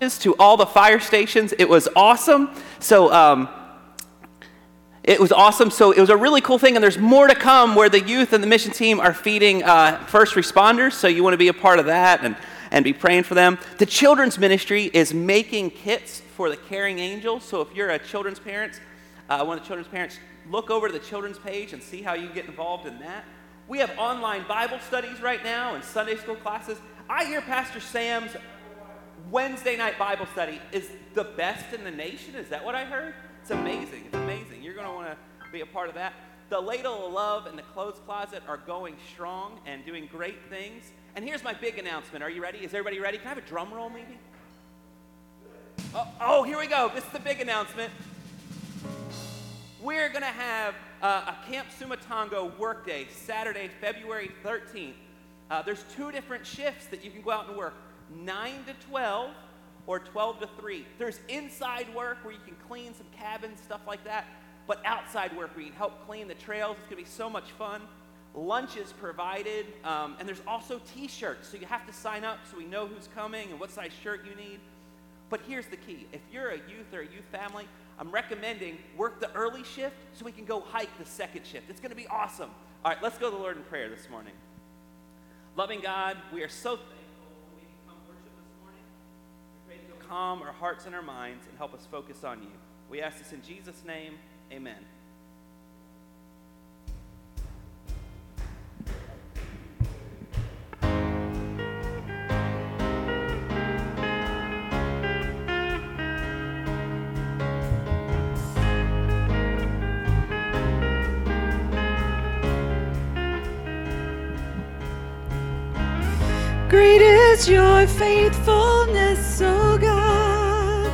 to all the fire stations. It was awesome. So, um, it was awesome. So it was a really cool thing, and there's more to come where the youth and the mission team are feeding uh, first responders. So you want to be a part of that and, and be praying for them. The children's ministry is making kits for the caring angels. So if you're a children's parent, uh, one of the children's parents, look over to the children's page and see how you get involved in that. We have online Bible studies right now and Sunday school classes. I hear Pastor Sam's Wednesday night Bible study is the best in the nation. Is that what I heard? It's amazing. It's amazing. You're going to want to be a part of that. The Ladle of Love and the Clothes Closet are going strong and doing great things. And here's my big announcement. Are you ready? Is everybody ready? Can I have a drum roll, maybe? Oh, oh here we go. This is the big announcement. We're going to have uh, a Camp Sumatanga workday Saturday, February 13th. Uh, there's two different shifts that you can go out and work 9 to 12 or 12 to 3. There's inside work where you can clean some cabins, stuff like that, but outside work where you can help clean the trails. It's going to be so much fun. Lunch is provided, um, and there's also t shirts. So you have to sign up so we know who's coming and what size shirt you need. But here's the key if you're a youth or a youth family, I'm recommending work the early shift so we can go hike the second shift. It's going to be awesome. All right, let's go to the Lord in prayer this morning. Loving God, we are so calm our hearts and our minds and help us focus on you. We ask this in Jesus' name. Amen. Great is your faithfulness, O God.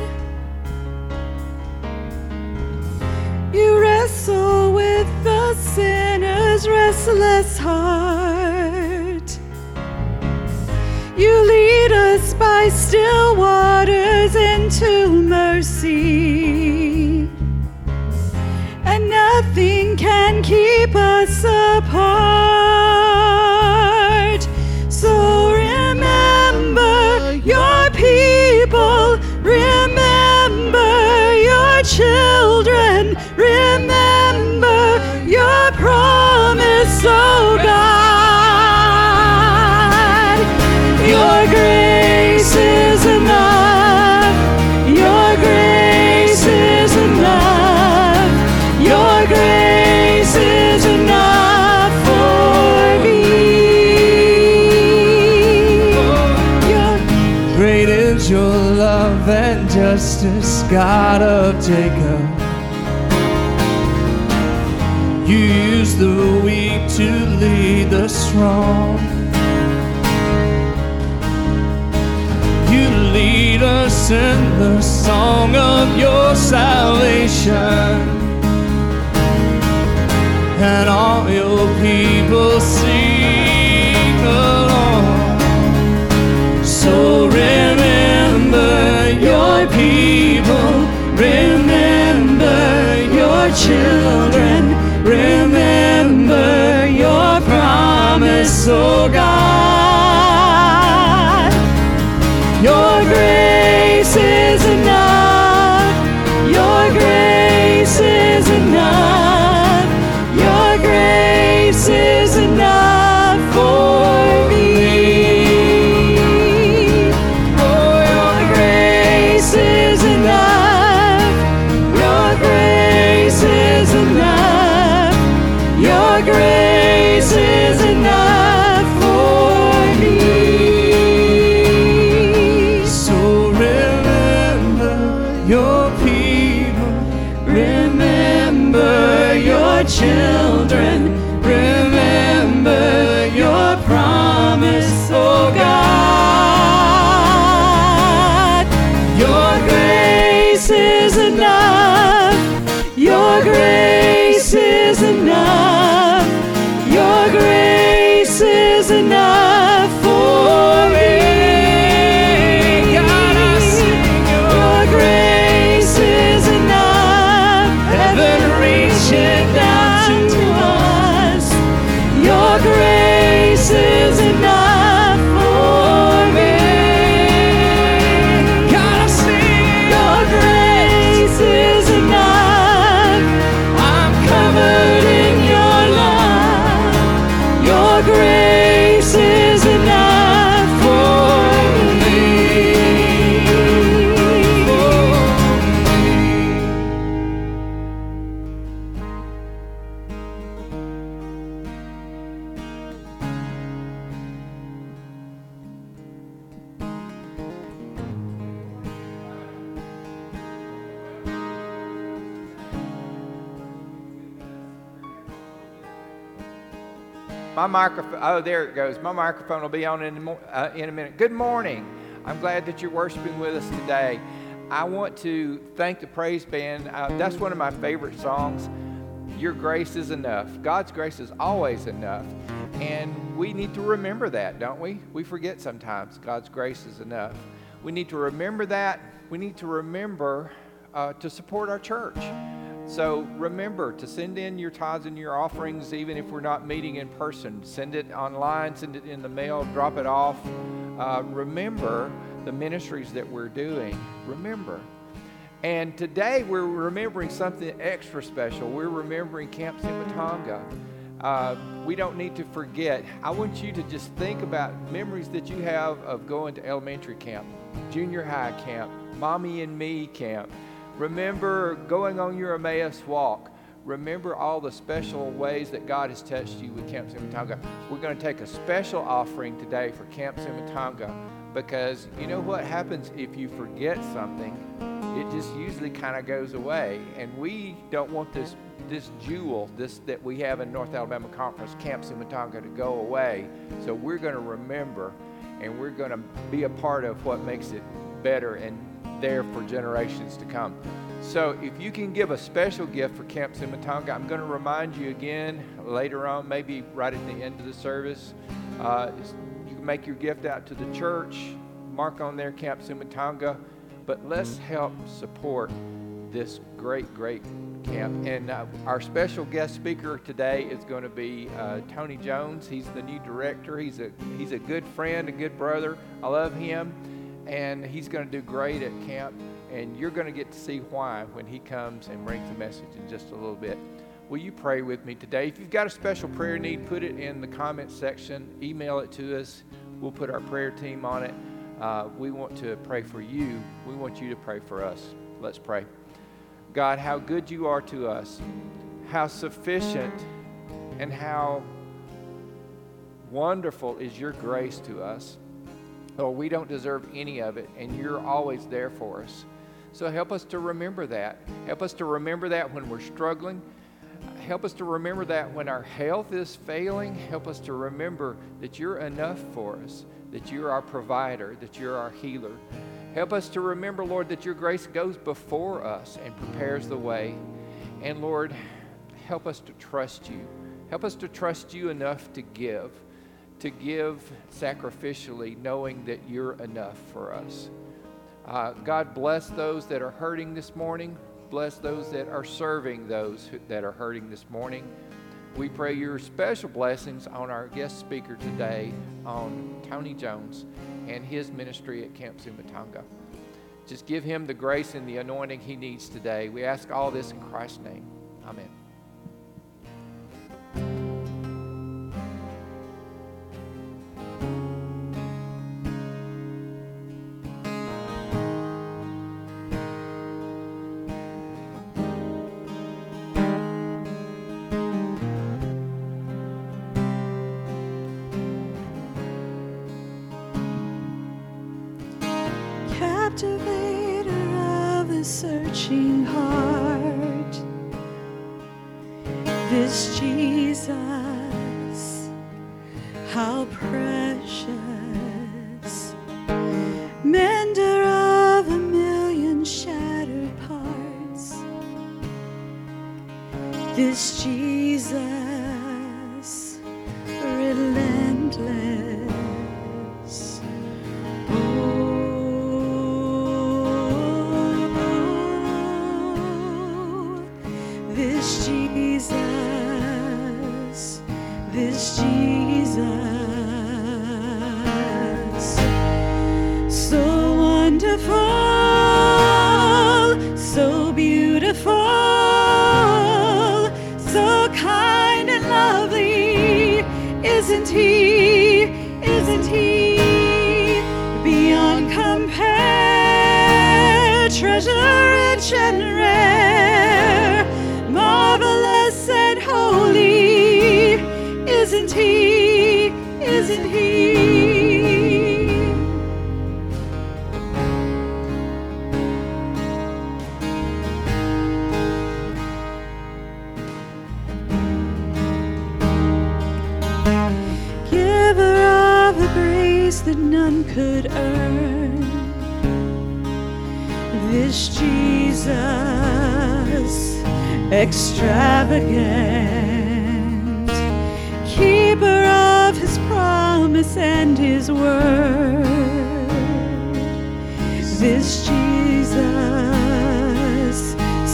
You wrestle with the sinner's restless heart. You lead us by still waters into mercy, and nothing can keep us apart. Justice, God of Jacob. You use the weak to lead the strong. You lead us in the song of your salvation. And all your people sing remember your children, remember your promise, oh God. My microphone, oh, there it goes. My microphone will be on in uh, in a minute. Good morning. I'm glad that you're worshiping with us today. I want to thank the praise band. Uh, that's one of my favorite songs. Your grace is enough. God's grace is always enough. And we need to remember that, don't we? We forget sometimes God's grace is enough. We need to remember that. We need to remember uh, to support our church. So remember to send in your tithes and your offerings, even if we're not meeting in person. Send it online, send it in the mail, drop it off. Uh, remember the ministries that we're doing. Remember. And today we're remembering something extra special. We're remembering Camp Sumatanga. Uh, we don't need to forget. I want you to just think about memories that you have of going to elementary camp, junior high camp, mommy and me camp. Remember going on your Emmaus walk. Remember all the special ways that God has touched you with Camp Sumatanga. We're going to take a special offering today for Camp Sumatanga because you know what happens if you forget something? It just usually kind of goes away. And we don't want this this jewel, this that we have in North Alabama Conference, Camp Sumatanga, to go away. So we're going to remember, and we're going to be a part of what makes it better and there for generations to come. So if you can give a special gift for Camp Sumatanga, I'm going to remind you again later on, maybe right at the end of the service. Uh, you can make your gift out to the church, mark on there Camp Sumatanga, but let's help support this great, great camp. And uh, our special guest speaker today is going to be uh, Tony Jones. He's the new director. He's a he's a good friend, a good brother. I love him, and he's going to do great at camp. And you're going to get to see why when he comes and brings the message in just a little bit. Will you pray with me today? If you've got a special prayer need, put it in the comments section. Email it to us. We'll put our prayer team on it. Uh, we want to pray for you. We want you to pray for us. Let's pray. God, how good you are to us, how sufficient and how wonderful is your grace to us. Lord, we don't deserve any of it, and you're always there for us. So help us to remember that. Help us to remember that when we're struggling. Help us to remember that when our health is failing. Help us to remember that you're enough for us, that you're our provider, that you're our healer. Help us to remember, Lord, that your grace goes before us and prepares the way. And Lord, help us to trust you. Help us to trust you enough to give, to give sacrificially, knowing that you're enough for us. Uh, God bless those that are hurting this morning. Bless those that are serving those who, that are hurting this morning. We pray your special blessings on our guest speaker today, on Tony Jones and his ministry at Camp Sumatanga. Just give him the grace and the anointing he needs today. We ask all this in Christ's name. Amen.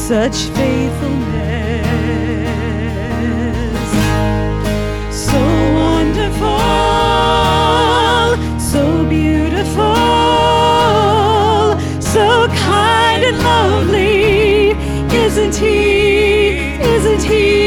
Such faithfulness, so wonderful, so beautiful, so kind and lovely, isn't he? Isn't he?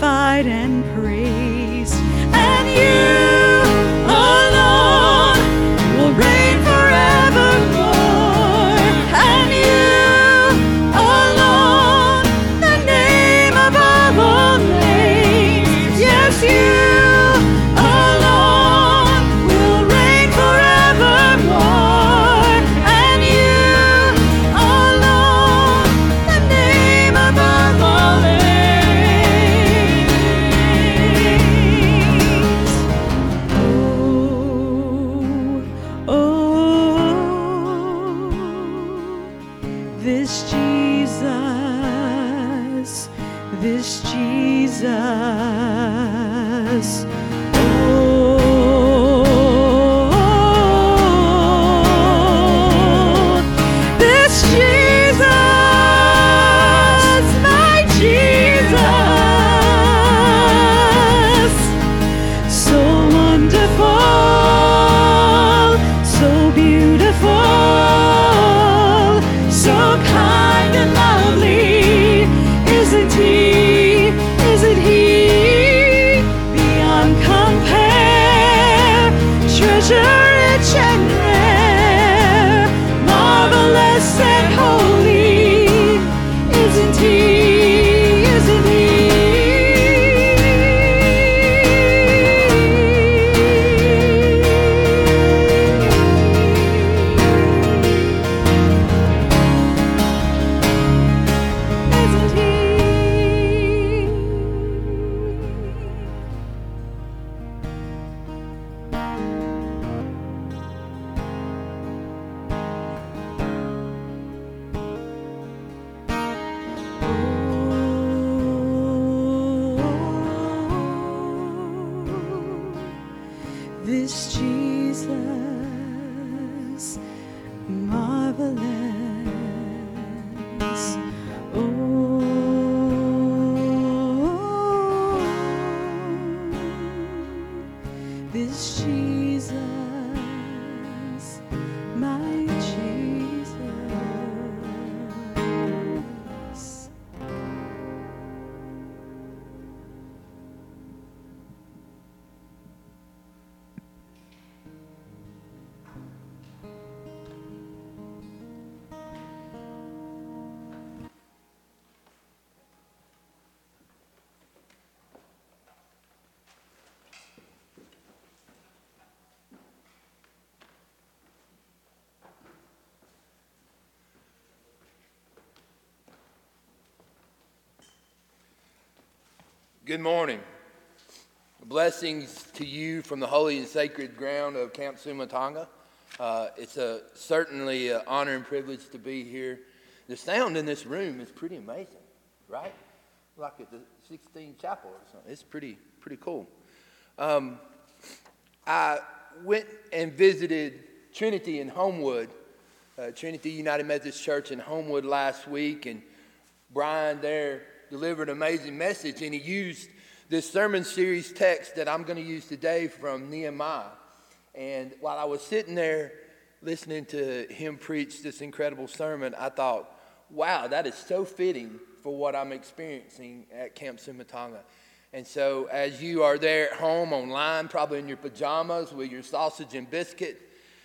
Glorified and praised, Good morning. Blessings to you from the holy and sacred ground of Camp Sumatanga. Uh, it's a, certainly an honor and privilege to be here. The sound in this room is pretty amazing, right? Like at the Sistine Chapel or something. It's pretty, pretty cool. Um, I went and visited Trinity in Homewood, uh, Trinity United Methodist Church in Homewood last week, and Brian there delivered an amazing message, and he used this sermon series text that I'm going to use today from Nehemiah. And while I was sitting there listening to him preach this incredible sermon, I thought, wow, that is so fitting for what I'm experiencing at Camp Sumatanga. And so, as you are there at home online, probably in your pajamas with your sausage and biscuit,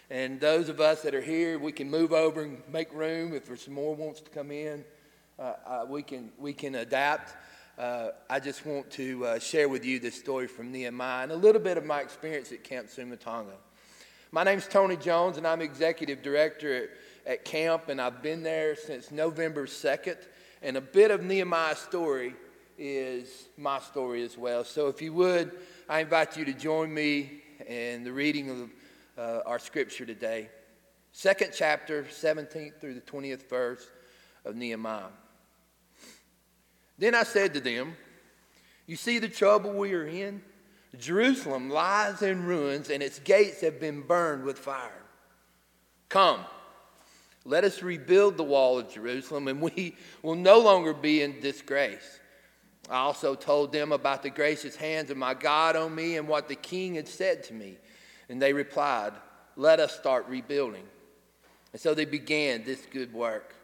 and those of us that are here, we can move over and make room if there's more wants to come in. Uh, uh, we can we can adapt. Uh, I just want to uh, share with you this story from Nehemiah and a little bit of my experience at Camp Sumatanga. My name's Tony Jones, and I'm executive director at, at camp, and I've been there since November 2nd. And a bit of Nehemiah's story is my story as well. So if you would, I invite you to join me in the reading of uh, our scripture today. Second chapter, 17th through the 20th verse of Nehemiah. Then I said to them, You see the trouble we are in? Jerusalem lies in ruins, and its gates have been burned with fire. Come, let us rebuild the wall of Jerusalem, and we will no longer be in disgrace. I also told them about the gracious hands of my God on me and what the king had said to me. And they replied, Let us start rebuilding. And so they began this good work.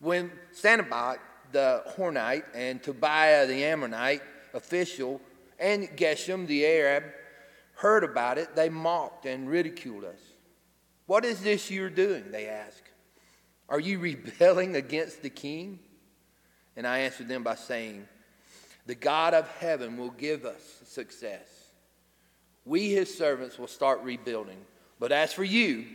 When Sanballat the Horonite, and Tobiah the Ammonite official and Geshem the Arab heard about it, they mocked and ridiculed us. What is this you're doing? They asked. Are you rebelling against the king? And I answered them by saying, The God of heaven will give us success. We, his servants, will start rebuilding. But as for you,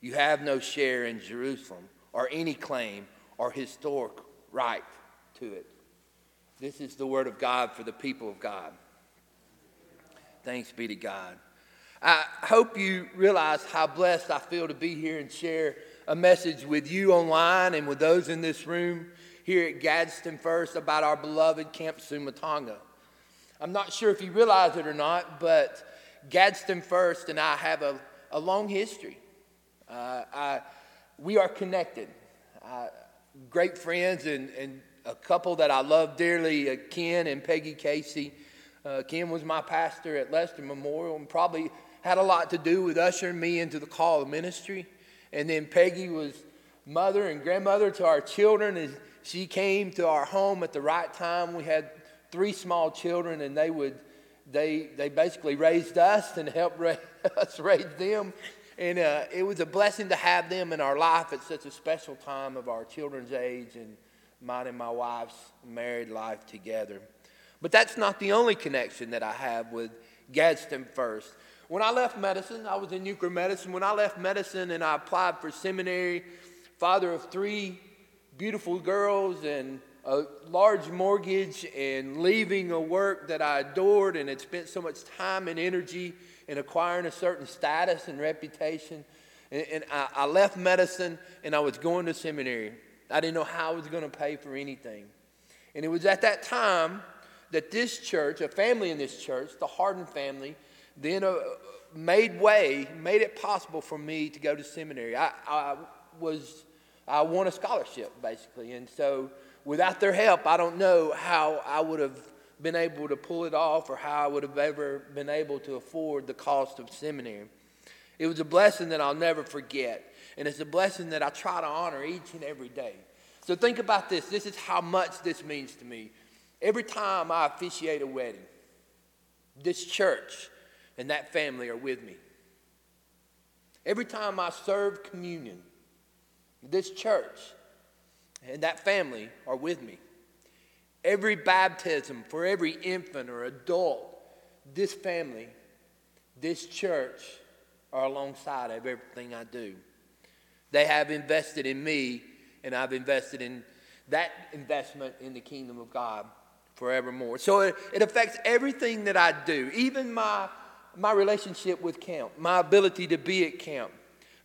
you have no share in Jerusalem or any claim or historic right to it. This is the word of God for the people of God. Thanks be to God. I hope you realize how blessed I feel to be here and share a message with you online and with those in this room here at Gadsden First about our beloved Camp Sumatanga. I'm not sure if you realize it or not, but Gadsden First and I have a, a long history. Uh, I, we are connected. Great friends and, and a couple that I love dearly, uh, Ken and Peggy Casey. Uh, Ken was my pastor at Lester Memorial and probably had a lot to do with ushering me into the call of ministry. And then Peggy was mother and grandmother to our children, and she came to our home at the right time. We had three small children, and they would they they basically raised us and helped us raise them. And uh, it was a blessing to have them in our life at such a special time of our children's age and mine and my wife's married life together. But that's not the only connection that I have with Gadsden First. When I left medicine, I was in nuclear medicine. When I left medicine and I applied for seminary, father of three beautiful girls and a large mortgage and leaving a work that I adored and had spent so much time and energy in acquiring a certain status and reputation. And, and I, I left medicine and I was going to seminary. I didn't know how I was going to pay for anything. And it was at that time that this church, a family in this church, the Harden family, then uh, made way, made it possible for me to go to seminary. I, I was, I won a scholarship basically, and so without their help, I don't know how I would have been able to pull it off or how I would have ever been able to afford the cost of seminary. It was a blessing that I'll never forget. And it's a blessing that I try to honor each and every day. So think about this. This is how much this means to me. Every time I officiate a wedding, this church and that family are with me. Every time I serve communion, this church and that family are with me. Every baptism for every infant or adult, this family, this church are alongside of everything I do. They have invested in me, and I've invested in that investment in the kingdom of God forevermore. So it, it affects everything that I do, even my, my relationship with camp, my ability to be at camp.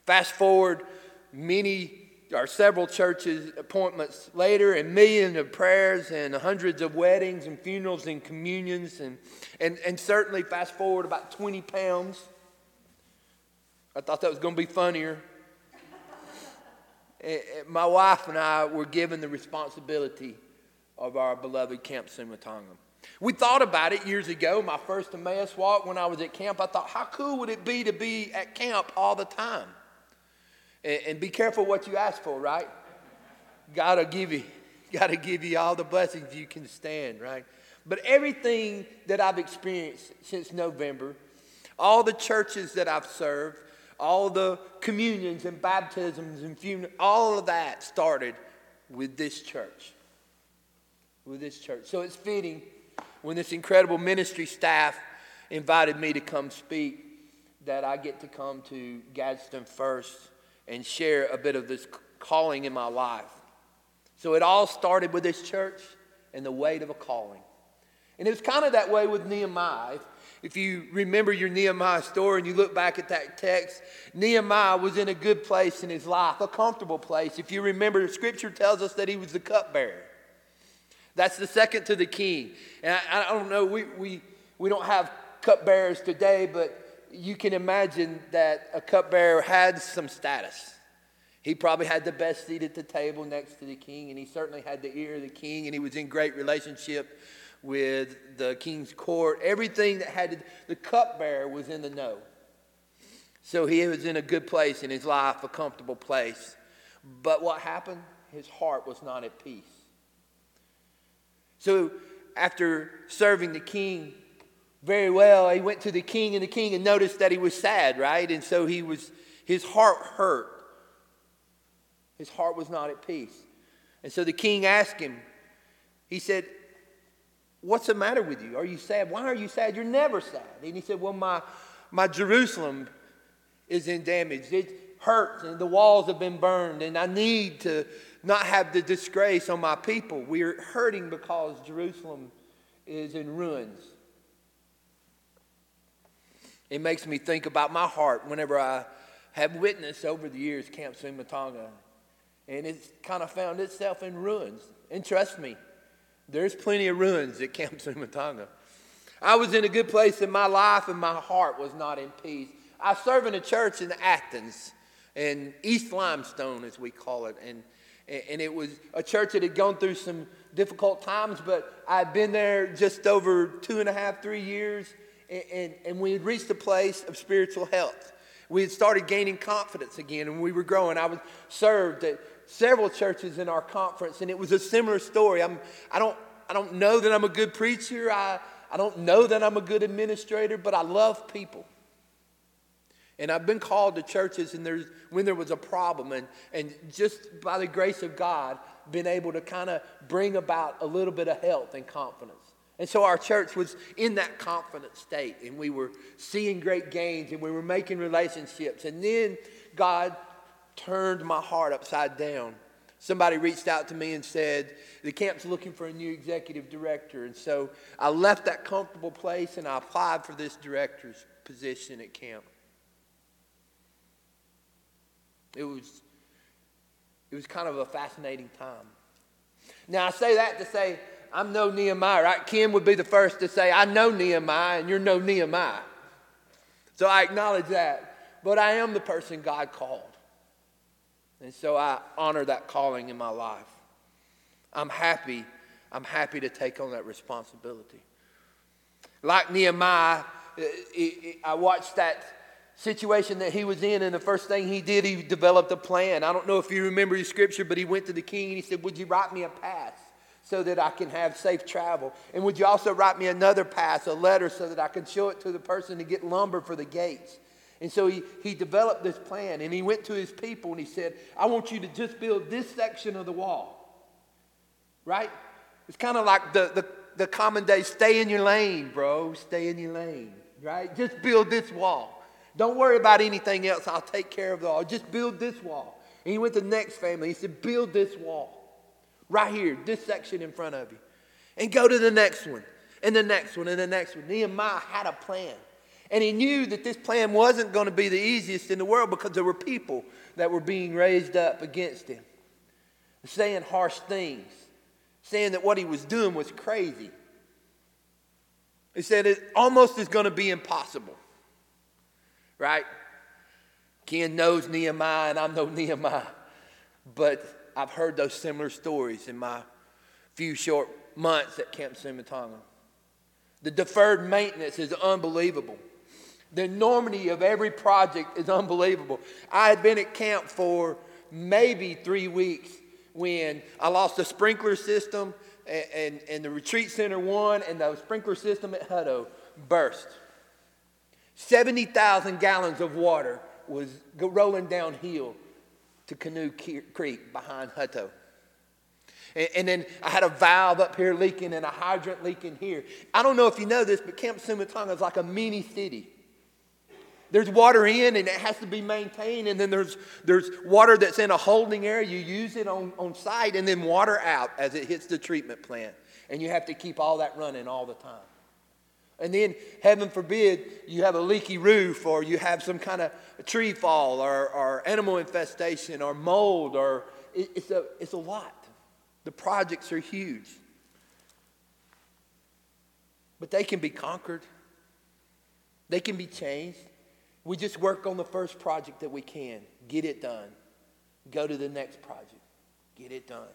Fast forward many or several churches appointments later and millions of prayers and hundreds of weddings and funerals and communions and, and, and certainly fast forward about 20 pounds i thought that was going to be funnier my wife and i were given the responsibility of our beloved Camp Sumatanga. We thought about it years ago, my first Emmaus walk when I was at camp. I thought, how cool would it be to be at camp all the time? And, and be careful what you ask for, right? God will give you, gotta give you all the blessings you can stand, right? But everything that I've experienced since November, all the churches that I've served, all the communions and baptisms and funerals, all of that started with this church. With this church. So it's fitting when this incredible ministry staff invited me to come speak that I get to come to Gadsden first and share a bit of this calling in my life. So it all started with this church and the weight of a calling. And it was kind of that way with Nehemiah. If you remember your Nehemiah story and you look back at that text, Nehemiah was in a good place in his life, a comfortable place. If you remember, scripture tells us that he was the cupbearer. That's the second to the king. And I, I don't know, we, we, we don't have cupbearers today, but you can imagine that a cupbearer had some status. He probably had the best seat at the table next to the king, and he certainly had the ear of the king, and he was in great relationship with the king's court. Everything that had to, the cupbearer was in the know. So he was in a good place in his life, a comfortable place. But what happened? His heart was not at peace. So after serving the king very well, he went to the king and the king and noticed that he was sad, right? And so he was his heart hurt. His heart was not at peace. And so the king asked him, he said, What's the matter with you? Are you sad? Why are you sad? You're never sad. And he said, Well, my, my Jerusalem is in damage. It hurts, and the walls have been burned, and I need to not have the disgrace on my people. We're hurting because Jerusalem is in ruins. It makes me think about my heart whenever I have witnessed over the years Camp Sumatanga, and it's kind of found itself in ruins. And trust me, there's plenty of ruins at Camp Sumatanga. I was in a good place in my life, and my heart was not in peace. I serve in a church in Athens, in East Limestone, as we call it, and and it was a church that had gone through some difficult times, but I'd been there just over two and a half, three years, and, and, and we had reached a place of spiritual health. We had started gaining confidence again, and we were growing. I was served at several churches in our conference, and it was a similar story. I'm, I, don't, I don't know that I'm a good preacher. I, I don't know that I'm a good administrator, but I love people. And I've been called to churches and there's, when there was a problem, and, and just by the grace of God, been able to kind of bring about a little bit of health and confidence. And so our church was in that confident state, and we were seeing great gains, and we were making relationships. And then God turned my heart upside down. Somebody reached out to me and said, The camp's looking for a new executive director. And so I left that comfortable place and I applied for this director's position at camp. It was, it was kind of a fascinating time. Now, I say that to say I'm no Nehemiah, right? Kim would be the first to say, I know Nehemiah, and you're no Nehemiah. So I acknowledge that. But I am the person God called. And so I honor that calling in my life. I'm happy. I'm happy to take on that responsibility. Like Nehemiah, I watched that situation that he was in, and the first thing he did, he developed a plan. I don't know if you remember his scripture, but he went to the king and he said, Would you write me a pass so that I can have safe travel? And would you also write me another pass, a letter, so that I can show it to the person to get lumber for the gates? And so he, he developed this plan and he went to his people and he said, I want you to just build this section of the wall. Right? It's kind of like the, the, the common day stay in your lane, bro. Stay in your lane. Right? Just build this wall. Don't worry about anything else. I'll take care of it all. Just build this wall. And he went to the next family. He said, Build this wall right here, this section in front of you. And go to the next one, and the next one, and the next one. Nehemiah had a plan. And he knew that this plan wasn't going to be the easiest in the world because there were people that were being raised up against him, saying harsh things, saying that what he was doing was crazy. He said it almost is going to be impossible right? Ken knows Nehemiah, and I know Nehemiah. But I've heard those similar stories in my few short months at Camp Sumatanga. The deferred maintenance is unbelievable. The enormity of every project is unbelievable. I had been at camp for maybe three weeks when I lost the sprinkler system and, and, and the retreat center one and the sprinkler system at Hutto burst. 70,000 gallons of water was rolling downhill to Canoe Creek behind Hutto. And, then I had a valve up here leaking and a hydrant leaking here. I don't know if you know this, but Camp Sumatanga is like a mini city. There's water in and it has to be maintained, and then there's, there's water that's in a holding area. You use it on, on site, and then water out as it hits the treatment plant. And you have to keep all that running all the time. And then, heaven forbid, you have a leaky roof or you have some kind of tree fall or, or animal infestation or mold, or it, it's, a, it's a lot. The projects are huge. But they can be conquered, they can be changed. We just work on the first project that we can, get it done. Go to the next project, get it done.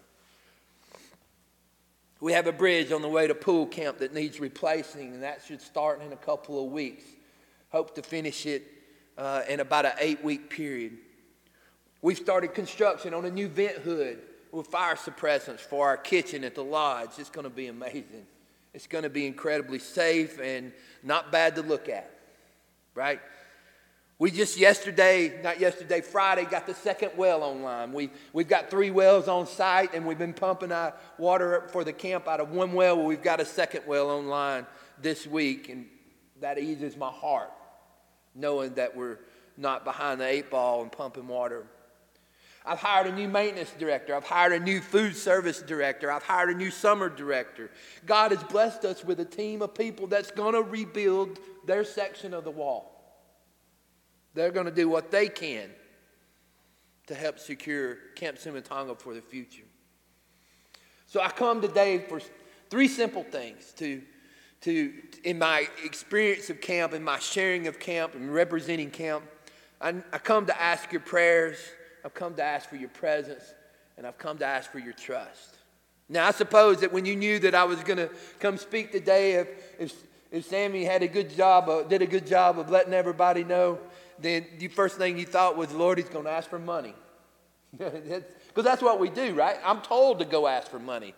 We have a bridge on the way to pool camp that needs replacing, and that should start in a couple of weeks. Hope to finish it uh, in about an eight week period. We've started construction on a new vent hood with fire suppressants for our kitchen at the lodge. It's going to be amazing. It's going to be incredibly safe and not bad to look at, right? We just yesterday, not yesterday, Friday, got the second well online. We, we've got three wells on site, and we've been pumping our water for the camp out of one well. We've got a second well online this week, and that eases my heart, knowing that we're not behind the eight ball and pumping water. I've hired a new maintenance director. I've hired a new food service director. I've hired a new summer director. God has blessed us with a team of people that's going to rebuild their section of the wall. They're going to do what they can to help secure Camp Sumatanga for the future. So I come today for three simple things to, to in my experience of camp, in my sharing of camp, and representing camp. I, I come to ask your prayers. I've come to ask for your presence, and I've come to ask for your trust. Now, I suppose that when you knew that I was going to come speak today, if, if, if Sammy had a good job, of, did a good job of letting everybody know, then the first thing you thought was, Lord, he's going to ask for money. Because that's what we do, right? I'm told to go ask for money.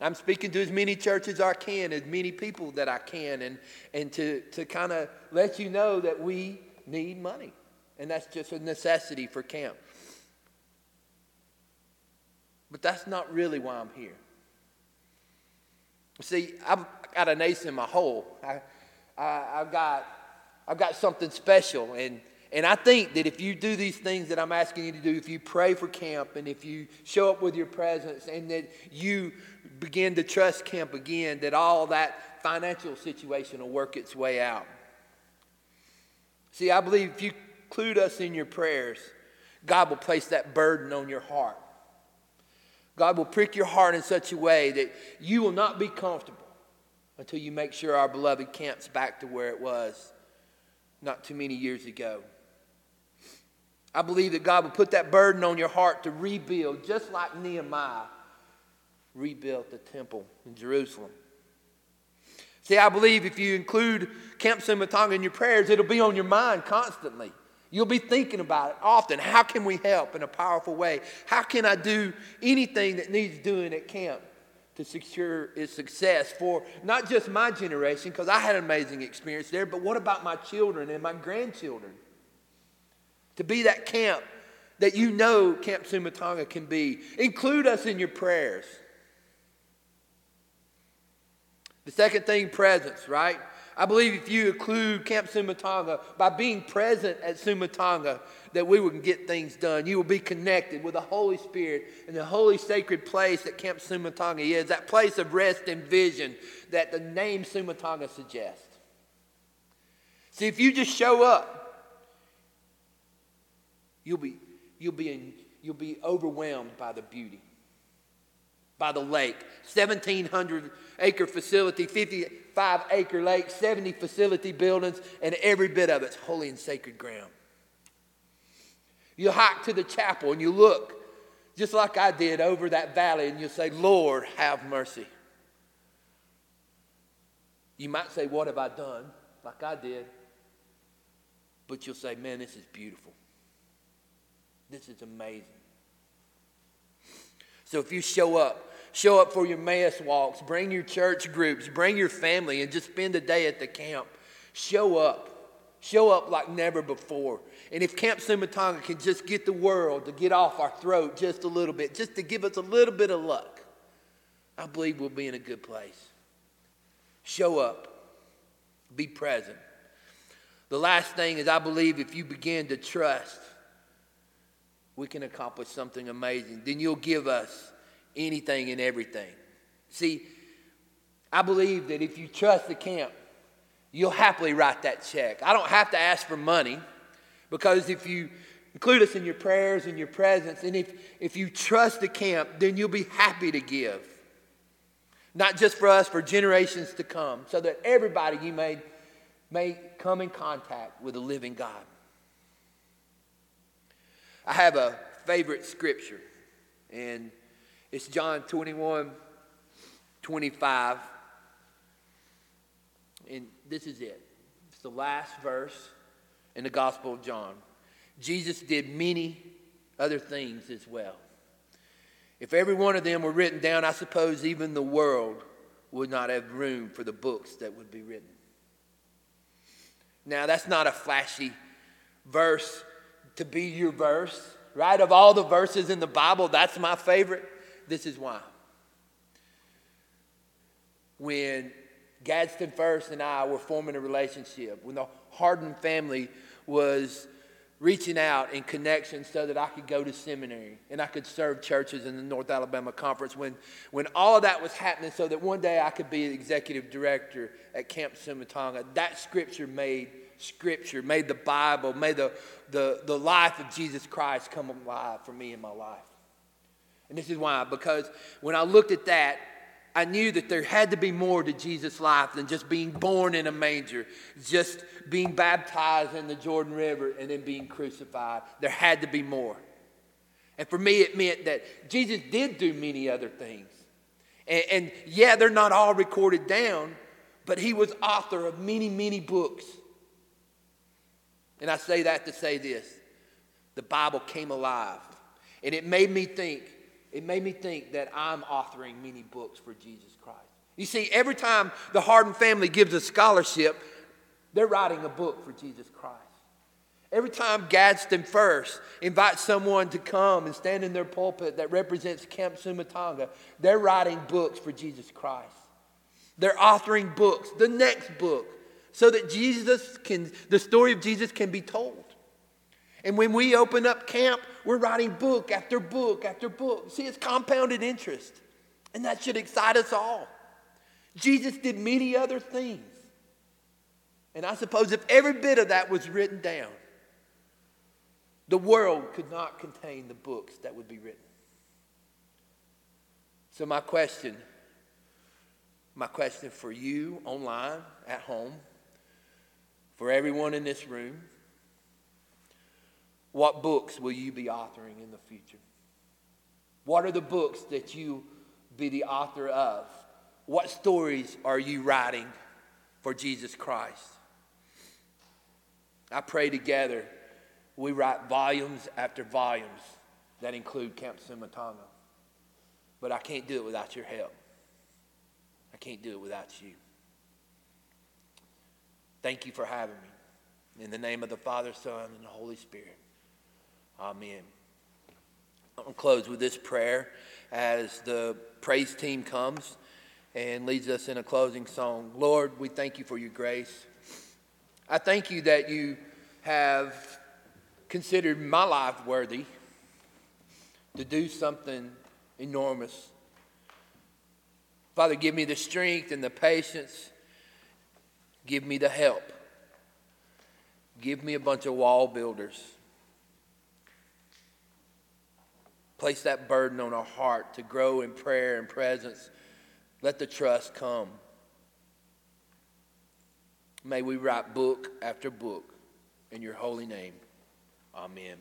I'm speaking to as many churches as I can, as many people that I can, and, and to, to kind of let you know that we need money. And that's just a necessity for camp. But that's not really why I'm here. See, I've got an ace in my hole. I, I, I've, got, I've got something special. And, and I think that if you do these things that I'm asking you to do, if you pray for camp and if you show up with your presence and that you begin to trust camp again, that all that financial situation will work its way out. See, I believe if you include us in your prayers, God will place that burden on your heart. God will prick your heart in such a way that you will not be comfortable until you make sure our beloved camp's back to where it was not too many years ago. I believe that God will put that burden on your heart to rebuild, just like Nehemiah rebuilt the temple in Jerusalem. See, I believe if you include Camp Sumatanga in your prayers, it'll be on your mind constantly. You'll be thinking about it often. How can we help in a powerful way? How can I do anything that needs doing at camp to secure its success for not just my generation, because I had an amazing experience there, but what about my children and my grandchildren? To be that camp that you know Camp Sumatanga can be. Include us in your prayers. The second thing, presence, right? I believe if you include Camp Sumatanga, by being present at Sumatanga, that we will get things done. You will be connected with the Holy Spirit and the holy sacred place that Camp Sumatanga is, that place of rest and vision that the name Sumatanga suggests. See, if you just show up, you'll be, you'll be, in, you'll be overwhelmed by the beauty by the lake. 1,700 acre facility, 55 acre lake, 70 facility buildings, and every bit of it's holy and sacred ground. You hike to the chapel and you look just like I did over that valley, and you'll say, Lord, have mercy. You might say, What have I done? Like I did. But you'll say, Man, this is beautiful. This is amazing. So if you show up, show up for your Mass walks, bring your church groups, bring your family, and just spend a day at the camp. Show up. Show up like never before. And if Camp Sumatanga can just get the world to get off our throat just a little bit, just to give us a little bit of luck, I believe we'll be in a good place. Show up. Be present. The last thing is, I believe if you begin to trust, we can accomplish something amazing. Then you'll give us anything and everything. See, I believe that if you trust the camp, you'll happily write that check. I don't have to ask for money because if you include us in your prayers and your presence, and if, if you trust the camp, then you'll be happy to give. Not just for us, for generations to come, so that everybody you may, may come in contact with the living God. I have a favorite scripture, and it's John 21 25. And this is it. It's the last verse in the Gospel of John. Jesus did many other things as well. If every one of them were written down, I suppose even the world would not have room for the books that would be written. Now, that's not a flashy verse to be your verse, right? Of all the verses in the Bible, that's my favorite. This is why. When Gadsden First and I were forming a relationship, when the Hardin family was reaching out in connection so that I could go to seminary and I could serve churches in the North Alabama Conference. When, when all of that was happening, so that one day I could be executive director at Camp Sumatonga, that scripture made scripture, made the Bible, made the, the, the life of Jesus Christ come alive for me in my life. And this is why, because when I looked at that, I knew that there had to be more to Jesus' life than just being born in a manger, just being baptized in the Jordan River, and then being crucified. There had to be more. And for me, it meant that Jesus did do many other things. And, and yeah, they're not all recorded down, but he was author of many, many books. And I say that to say this the Bible came alive. And it made me think it made me think that I'm authoring many books for Jesus Christ. You see, every time the Harden family gives a scholarship, they're writing a book for Jesus Christ. Every time Gadsden First invites someone to come and stand in their pulpit that represents Camp Sumatanga, they're writing books for Jesus Christ. They're authoring books, the next book, so that Jesus can, the story of Jesus can be told. And when we open up camp, we're writing book after book after book. See, it's compounded interest. And that should excite us all. Jesus did many other things. And I suppose if every bit of that was written down, the world could not contain the books that would be written. So, my question, my question for you online, at home, for everyone in this room, what books will you be authoring in the future? What are the books that you be the author of? What stories are you writing for Jesus Christ? I pray together we write volumes after volumes that include Camp Sumatanga. But I can't do it without your help. I can't do it without you. Thank you for having me. In the name of the Father, Son, and the Holy Spirit. Amen. I'm going to close with this prayer as the praise team comes and leads us in a closing song. Lord, we thank you for your grace. I thank you that you have considered my life worthy to do something enormous. Father, give me the strength and the patience. Give me the help. Give me a bunch of wall builders Place that burden on our heart to grow in prayer and presence. Let the trust come. May we write book after book in your holy name. Amen.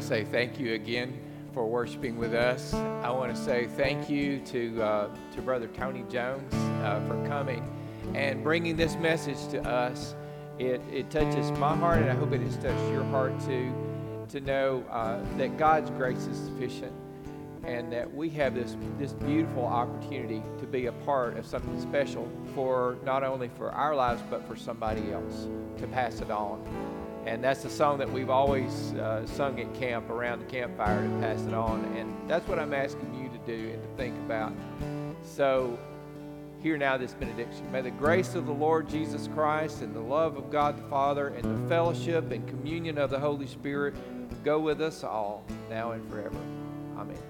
To say thank you again for worshiping with us. I want to say thank you to uh, to Brother Tony Jones uh, for coming and bringing this message to us. It, it touches my heart, and I hope it has touched your heart too, to know uh, that God's grace is sufficient, and that we have this this beautiful opportunity to be a part of something special for not only for our lives but for somebody else to pass it on. And that's the song that we've always uh, sung at camp around the campfire to pass it on. And that's what I'm asking you to do and to think about. So, hear now this benediction. May the grace of the Lord Jesus Christ and the love of God the Father and the fellowship and communion of the Holy Spirit go with us all now and forever. Amen.